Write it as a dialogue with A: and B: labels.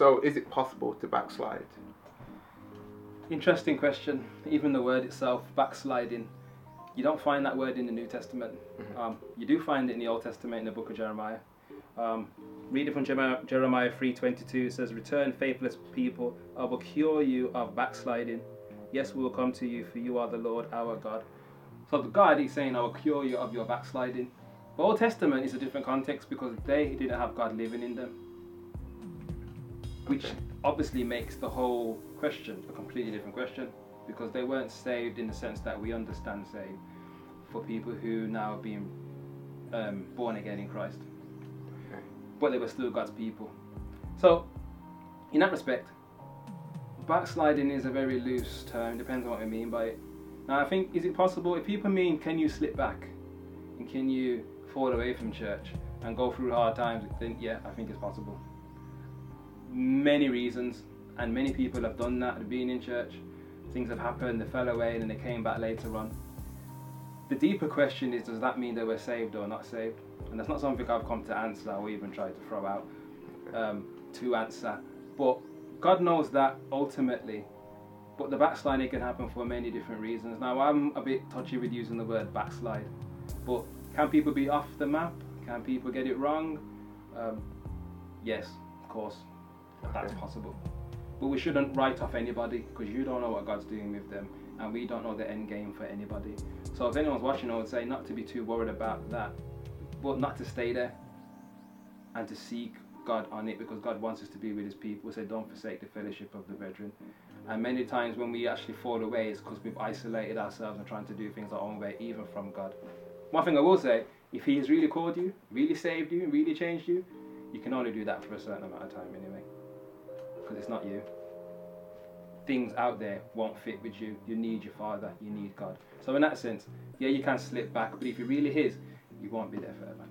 A: so, is it possible to backslide?
B: Interesting question. Even the word itself, backsliding, you don't find that word in the New Testament.
A: Mm-hmm.
B: Um, you do find it in the Old Testament in the book of Jeremiah. Um, reading from Jeremiah, Jeremiah 3.22, it says, Return, faithless people, I will cure you of backsliding. Yes, we will come to you, for you are the Lord our God. So the God is saying, I will cure you of your backsliding. The Old Testament is a different context because they didn't have God living in them. Which obviously makes the whole question a completely different question because they weren't saved in the sense that we understand saved for people who now have been um, born again in Christ.
A: Okay.
B: But they were still God's people. So, in that respect, backsliding is a very loose term, depends on what we mean by it. Now, I think, is it possible, if people mean, can you slip back and can you fall away from church and go through hard times, then yeah, I think it's possible. Many reasons, and many people have done that, they've been in church, things have happened, they fell away, and then they came back later on. The deeper question is, does that mean they were saved or not saved? And that's not something I've come to answer or even tried to throw out um, to answer. But God knows that ultimately. But the backsliding can happen for many different reasons. Now, I'm a bit touchy with using the word backslide. But can people be off the map? Can people get it wrong? Um, yes, of course, that's possible. But we shouldn't write off anybody because you don't know what God's doing with them, and we don't know the end game for anybody. So if anyone's watching, I would say not to be too worried about that, but not to stay there and to seek God on it because God wants us to be with His people. So don't forsake the fellowship of the brethren. And many times when we actually fall away, it's because we've isolated ourselves and trying to do things our own way, even from God. One thing I will say, if He has really called you, really saved you, really changed you, you can only do that for a certain amount of time anyway. Because it's not you. Things out there won't fit with you. You need your Father, you need God. So, in that sense, yeah, you can slip back, but if you're really His, you won't be there forever.